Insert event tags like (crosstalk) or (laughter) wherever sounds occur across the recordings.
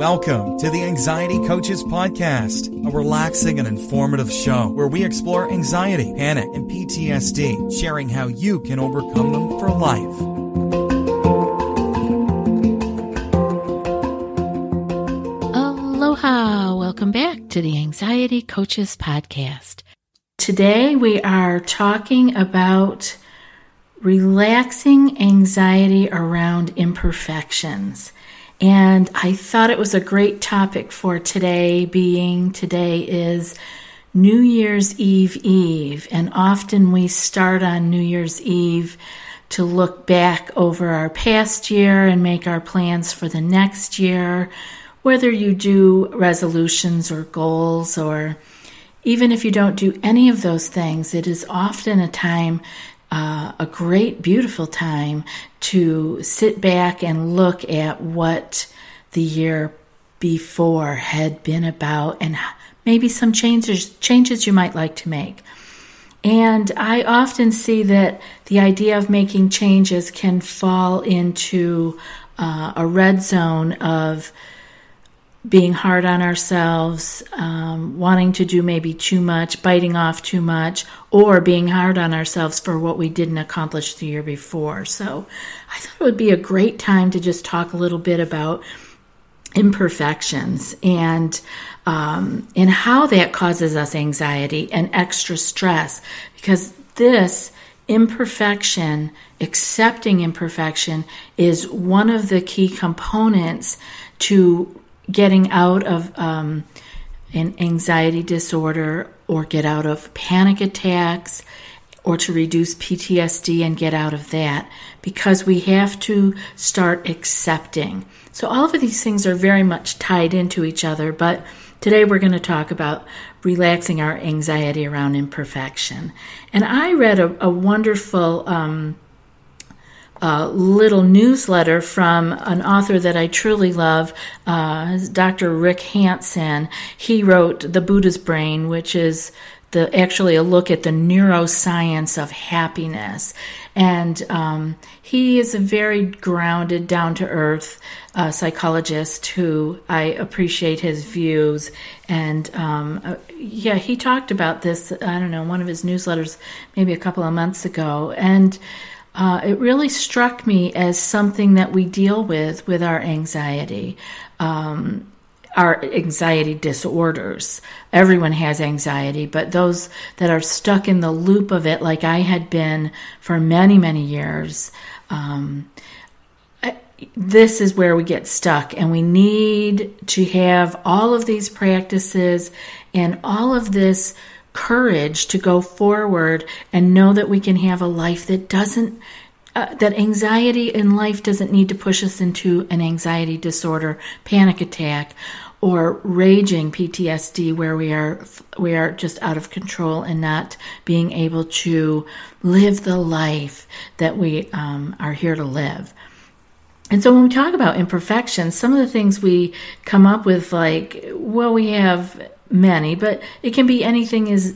Welcome to the Anxiety Coaches Podcast, a relaxing and informative show where we explore anxiety, panic, and PTSD, sharing how you can overcome them for life. Aloha! Welcome back to the Anxiety Coaches Podcast. Today we are talking about relaxing anxiety around imperfections. And I thought it was a great topic for today, being today is New Year's Eve Eve. And often we start on New Year's Eve to look back over our past year and make our plans for the next year, whether you do resolutions or goals, or even if you don't do any of those things, it is often a time uh, a great, beautiful time to sit back and look at what the year before had been about and maybe some changes changes you might like to make. And I often see that the idea of making changes can fall into uh, a red zone of being hard on ourselves, um, wanting to do maybe too much, biting off too much, or being hard on ourselves for what we didn't accomplish the year before. So I thought it would be a great time to just talk a little bit about imperfections and um, and how that causes us anxiety and extra stress because this imperfection accepting imperfection is one of the key components to getting out of um, an anxiety disorder or get out of panic attacks or to reduce PTSD and get out of that because we have to start accepting. So, all of these things are very much tied into each other, but today we're going to talk about relaxing our anxiety around imperfection. And I read a, a wonderful um, uh, little newsletter from an author that I truly love, uh, Dr. Rick Hanson. He wrote The Buddha's Brain, which is the actually a look at the neuroscience of happiness. And um, he is a very grounded, down to earth uh, psychologist who I appreciate his views. And um, uh, yeah, he talked about this, I don't know, one of his newsletters maybe a couple of months ago. And uh, it really struck me as something that we deal with with our anxiety. Um, our anxiety disorders. Everyone has anxiety, but those that are stuck in the loop of it, like I had been for many, many years, um, this is where we get stuck, and we need to have all of these practices and all of this courage to go forward and know that we can have a life that doesn't uh, that anxiety in life doesn't need to push us into an anxiety disorder, panic attack, or raging PTSD where we are we are just out of control and not being able to live the life that we um, are here to live. And so when we talk about imperfections, some of the things we come up with, like, well, we have many, but it can be anything as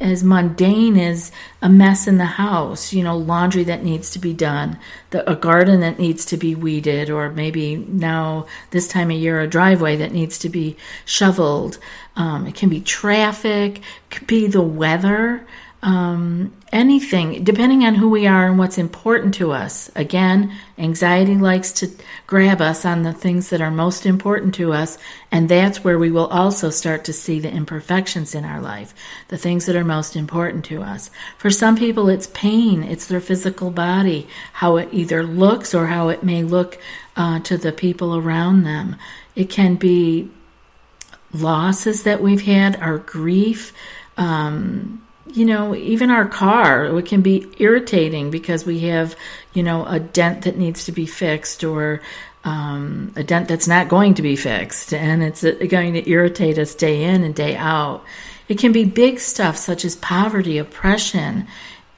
as mundane as a mess in the house, you know, laundry that needs to be done, the, a garden that needs to be weeded, or maybe now this time of year a driveway that needs to be shoveled. Um, it can be traffic, could be the weather um, anything, depending on who we are and what's important to us. Again, anxiety likes to grab us on the things that are most important to us, and that's where we will also start to see the imperfections in our life, the things that are most important to us. For some people, it's pain, it's their physical body, how it either looks or how it may look uh, to the people around them. It can be losses that we've had, our grief. Um, you know, even our car, it can be irritating because we have, you know, a dent that needs to be fixed or um, a dent that's not going to be fixed, and it's going to irritate us day in and day out. It can be big stuff such as poverty, oppression,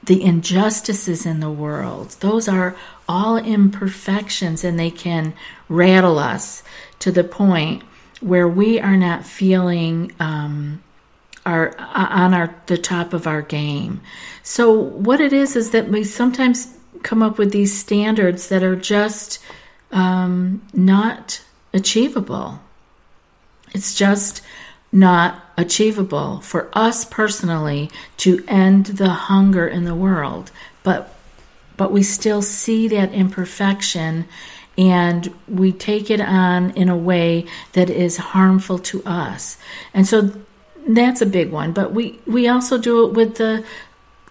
the injustices in the world. Those are all imperfections, and they can rattle us to the point where we are not feeling um, our on our the top of our game. So what it is is that we sometimes come up with these standards that are just um, not achievable. It's just not achievable for us personally to end the hunger in the world. But but we still see that imperfection and we take it on in a way that is harmful to us. And so that's a big one. But we, we also do it with the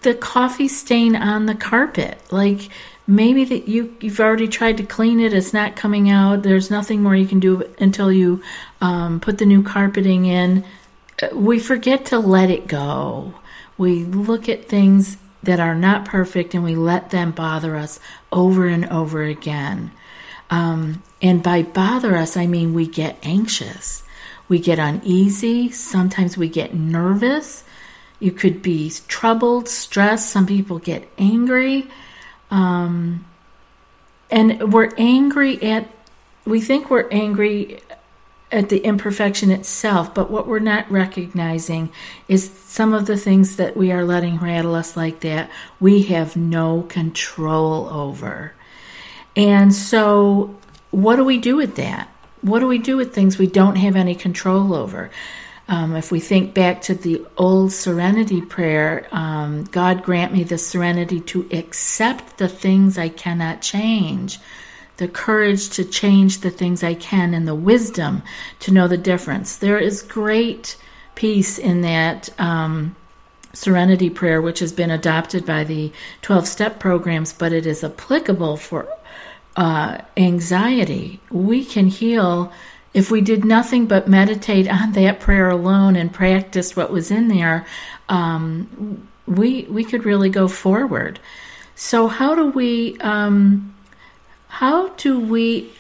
the coffee stain on the carpet. Like maybe that you you've already tried to clean it it's not coming out there's nothing more you can do until you um, put the new carpeting in we forget to let it go we look at things that are not perfect and we let them bother us over and over again um, and by bother us i mean we get anxious we get uneasy sometimes we get nervous you could be troubled stressed some people get angry um, and we're angry at, we think we're angry at the imperfection itself, but what we're not recognizing is some of the things that we are letting rattle us like that, we have no control over. And so, what do we do with that? What do we do with things we don't have any control over? Um, if we think back to the old serenity prayer, um, God grant me the serenity to accept the things I cannot change, the courage to change the things I can, and the wisdom to know the difference. There is great peace in that. Um, serenity prayer, which has been adopted by the 12 step programs, but it is applicable for uh, anxiety. We can heal if we did nothing but meditate on that prayer alone and practice what was in there, um, we we could really go forward. So how do we um, how do we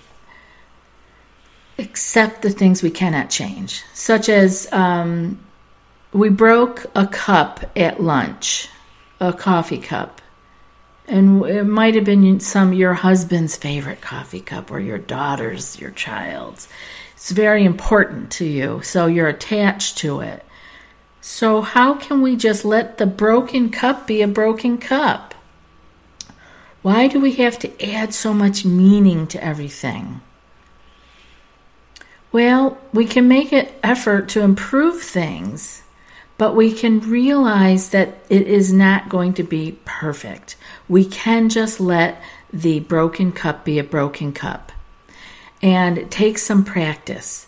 accept the things we cannot change, such as um, we broke a cup at lunch, a coffee cup. And it might have been some your husband's favorite coffee cup or your daughter's, your child's. It's very important to you, so you're attached to it. So, how can we just let the broken cup be a broken cup? Why do we have to add so much meaning to everything? Well, we can make an effort to improve things, but we can realize that it is not going to be perfect. We can just let the broken cup be a broken cup and it takes some practice,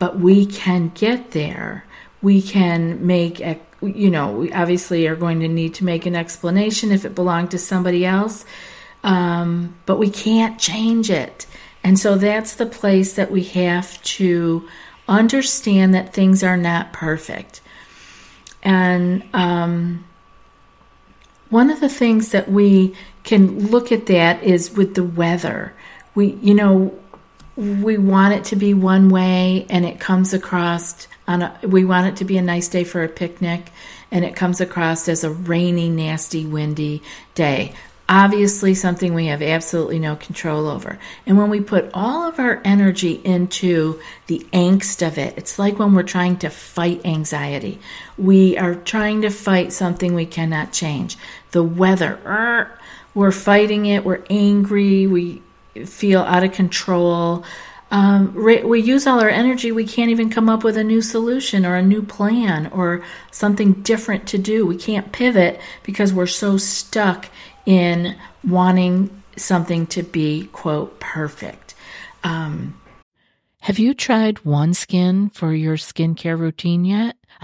but we can get there. We can make, a, you know, we obviously are going to need to make an explanation if it belonged to somebody else, um, but we can't change it. And so that's the place that we have to understand that things are not perfect. And um, one of the things that we can look at that is with the weather. We, you know, we want it to be one way and it comes across on a, we want it to be a nice day for a picnic and it comes across as a rainy nasty windy day obviously something we have absolutely no control over and when we put all of our energy into the angst of it it's like when we're trying to fight anxiety we are trying to fight something we cannot change the weather we're fighting it we're angry we feel out of control. Um, we use all our energy, we can't even come up with a new solution or a new plan or something different to do. We can't pivot because we're so stuck in wanting something to be, quote, perfect. Um, have you tried OneSkin for your skincare routine yet?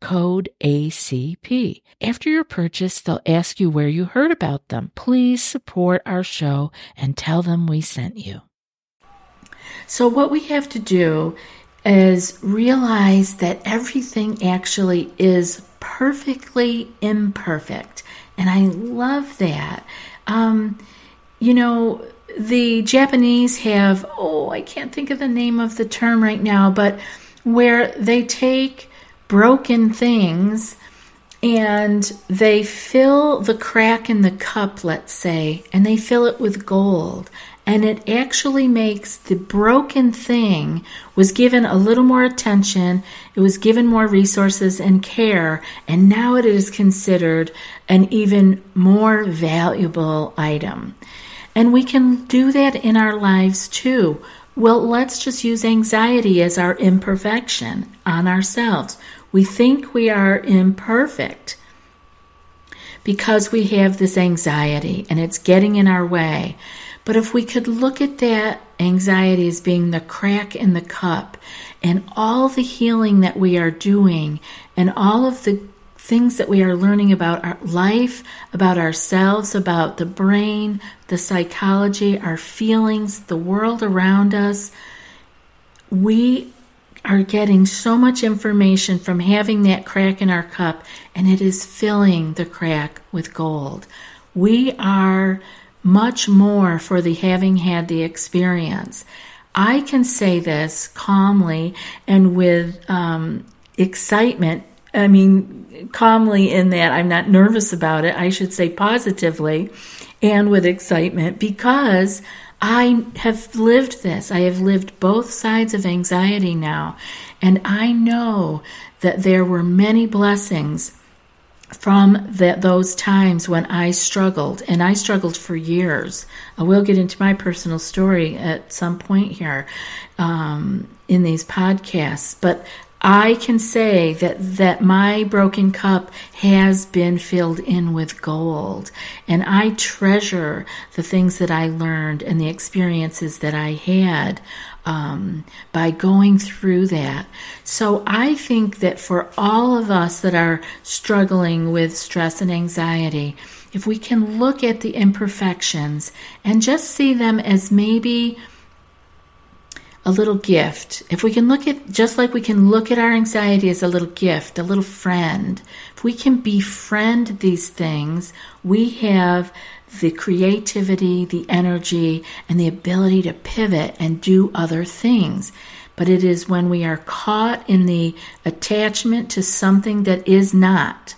code ACP. After your purchase, they'll ask you where you heard about them. Please support our show and tell them we sent you. So, what we have to do is realize that everything actually is perfectly imperfect. And I love that. Um, you know, the Japanese have, oh, I can't think of the name of the term right now, but where they take broken things and they fill the crack in the cup, let's say, and they fill it with gold. And it actually makes the broken thing was given a little more attention, it was given more resources and care, and now it is considered an even more valuable item. And we can do that in our lives too. Well, let's just use anxiety as our imperfection on ourselves. We think we are imperfect because we have this anxiety and it's getting in our way. But if we could look at that anxiety as being the crack in the cup and all the healing that we are doing and all of the things that we are learning about our life, about ourselves, about the brain, the psychology, our feelings, the world around us, we are getting so much information from having that crack in our cup, and it is filling the crack with gold. We are much more for the having had the experience. I can say this calmly and with um, excitement. I mean, calmly in that I'm not nervous about it. I should say positively and with excitement because I have lived this. I have lived both sides of anxiety now. And I know that there were many blessings from the, those times when I struggled, and I struggled for years. I will get into my personal story at some point here um, in these podcasts, but I can say that, that my broken cup has been filled in with gold. And I treasure the things that I learned and the experiences that I had um, by going through that. So I think that for all of us that are struggling with stress and anxiety, if we can look at the imperfections and just see them as maybe a little gift. If we can look at, just like we can look at our anxiety as a little gift, a little friend, if we can befriend these things, we have the creativity, the energy, and the ability to pivot and do other things. But it is when we are caught in the attachment to something that is not.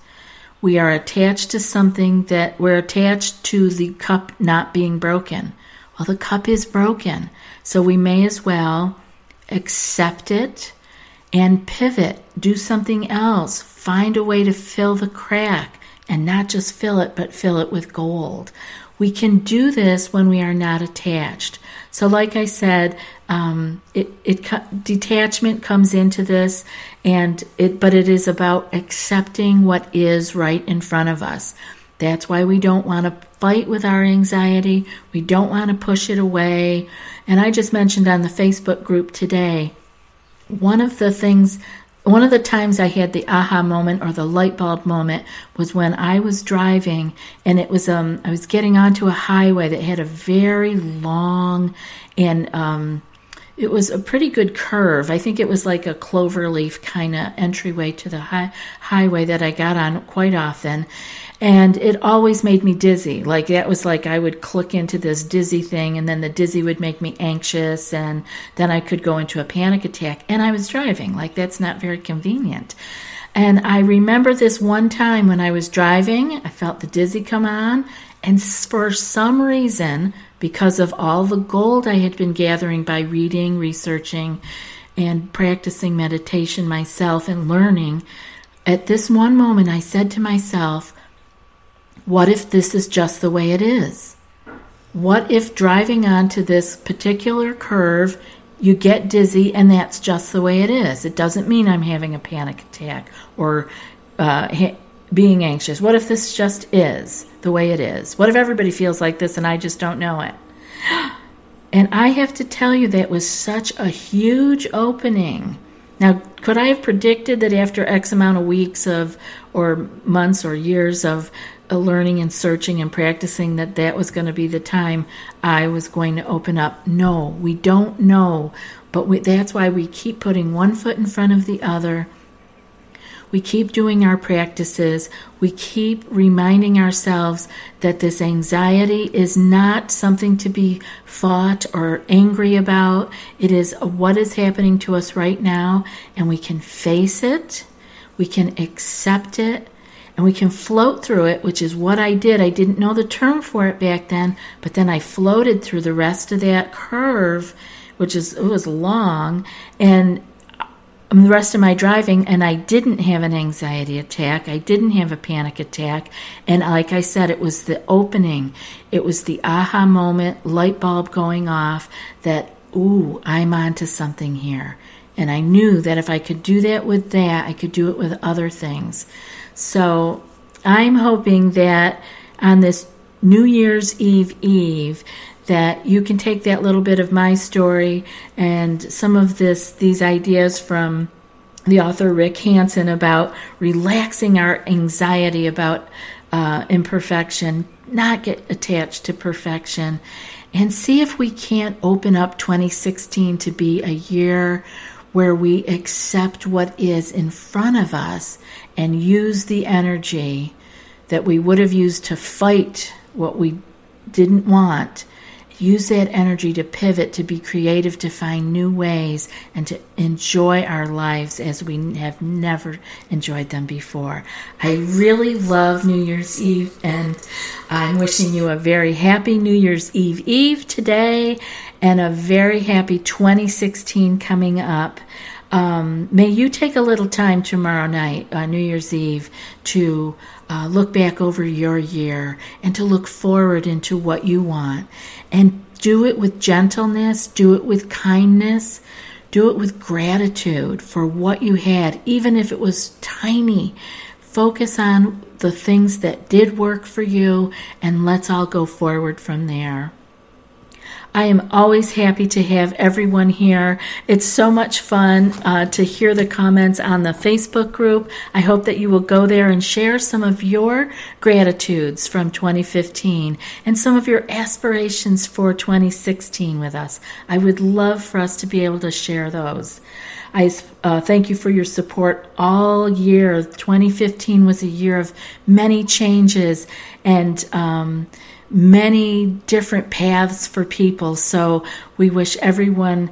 We are attached to something that we're attached to the cup not being broken. Well, the cup is broken. So we may as well accept it and pivot, do something else, find a way to fill the crack and not just fill it, but fill it with gold. We can do this when we are not attached. So, like I said, um, it, it detachment comes into this, and it, but it is about accepting what is right in front of us. That's why we don't want to fight with our anxiety. We don't want to push it away. And I just mentioned on the Facebook group today one of the things one of the times I had the aha moment or the light bulb moment was when I was driving and it was um I was getting onto a highway that had a very long and um it was a pretty good curve. I think it was like a clover leaf kind of entryway to the high, highway that I got on quite often. And it always made me dizzy. Like that was like I would click into this dizzy thing and then the dizzy would make me anxious and then I could go into a panic attack and I was driving. Like that's not very convenient. And I remember this one time when I was driving, I felt the dizzy come on and for some reason because of all the gold I had been gathering by reading, researching, and practicing meditation myself and learning, at this one moment I said to myself, What if this is just the way it is? What if driving onto this particular curve, you get dizzy and that's just the way it is? It doesn't mean I'm having a panic attack or uh, ha- being anxious. What if this just is? the way it is? What if everybody feels like this and I just don't know it? (gasps) And I have to tell you, that was such a huge opening. Now, could I have predicted that after X amount of weeks of, or months or years of learning and searching and practicing, that that was going to be the time I was going to open up? No, we don't know. But we, that's why we keep putting one foot in front of the other we keep doing our practices. We keep reminding ourselves that this anxiety is not something to be fought or angry about. It is what is happening to us right now, and we can face it, we can accept it, and we can float through it, which is what I did. I didn't know the term for it back then, but then I floated through the rest of that curve, which is it was long, and um, the rest of my driving and I didn't have an anxiety attack. I didn't have a panic attack. And like I said, it was the opening. It was the aha moment, light bulb going off that, ooh, I'm onto something here. And I knew that if I could do that with that, I could do it with other things. So I'm hoping that on this New Year's Eve Eve, that you can take that little bit of my story and some of this these ideas from the author Rick Hanson about relaxing our anxiety about uh, imperfection, not get attached to perfection, and see if we can't open up 2016 to be a year where we accept what is in front of us and use the energy that we would have used to fight what we didn't want use that energy to pivot, to be creative, to find new ways, and to enjoy our lives as we have never enjoyed them before. I really love New Year's Eve, and I'm wishing you a very happy New Year's Eve Eve today and a very happy 2016 coming up. Um, may you take a little time tomorrow night, uh, New Year's Eve, to uh, look back over your year and to look forward into what you want. And do it with gentleness, do it with kindness, do it with gratitude for what you had, even if it was tiny. Focus on the things that did work for you, and let's all go forward from there. I am always happy to have everyone here. It's so much fun uh, to hear the comments on the Facebook group. I hope that you will go there and share some of your gratitudes from 2015 and some of your aspirations for 2016 with us. I would love for us to be able to share those. I uh, thank you for your support all year. 2015 was a year of many changes and um, many different paths for people. So we wish everyone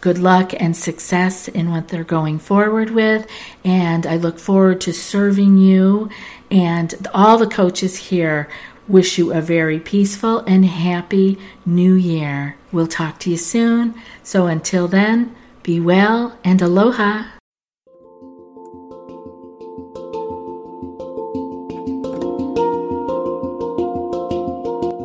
good luck and success in what they're going forward with. And I look forward to serving you. And all the coaches here wish you a very peaceful and happy new year. We'll talk to you soon. So until then, be well and aloha.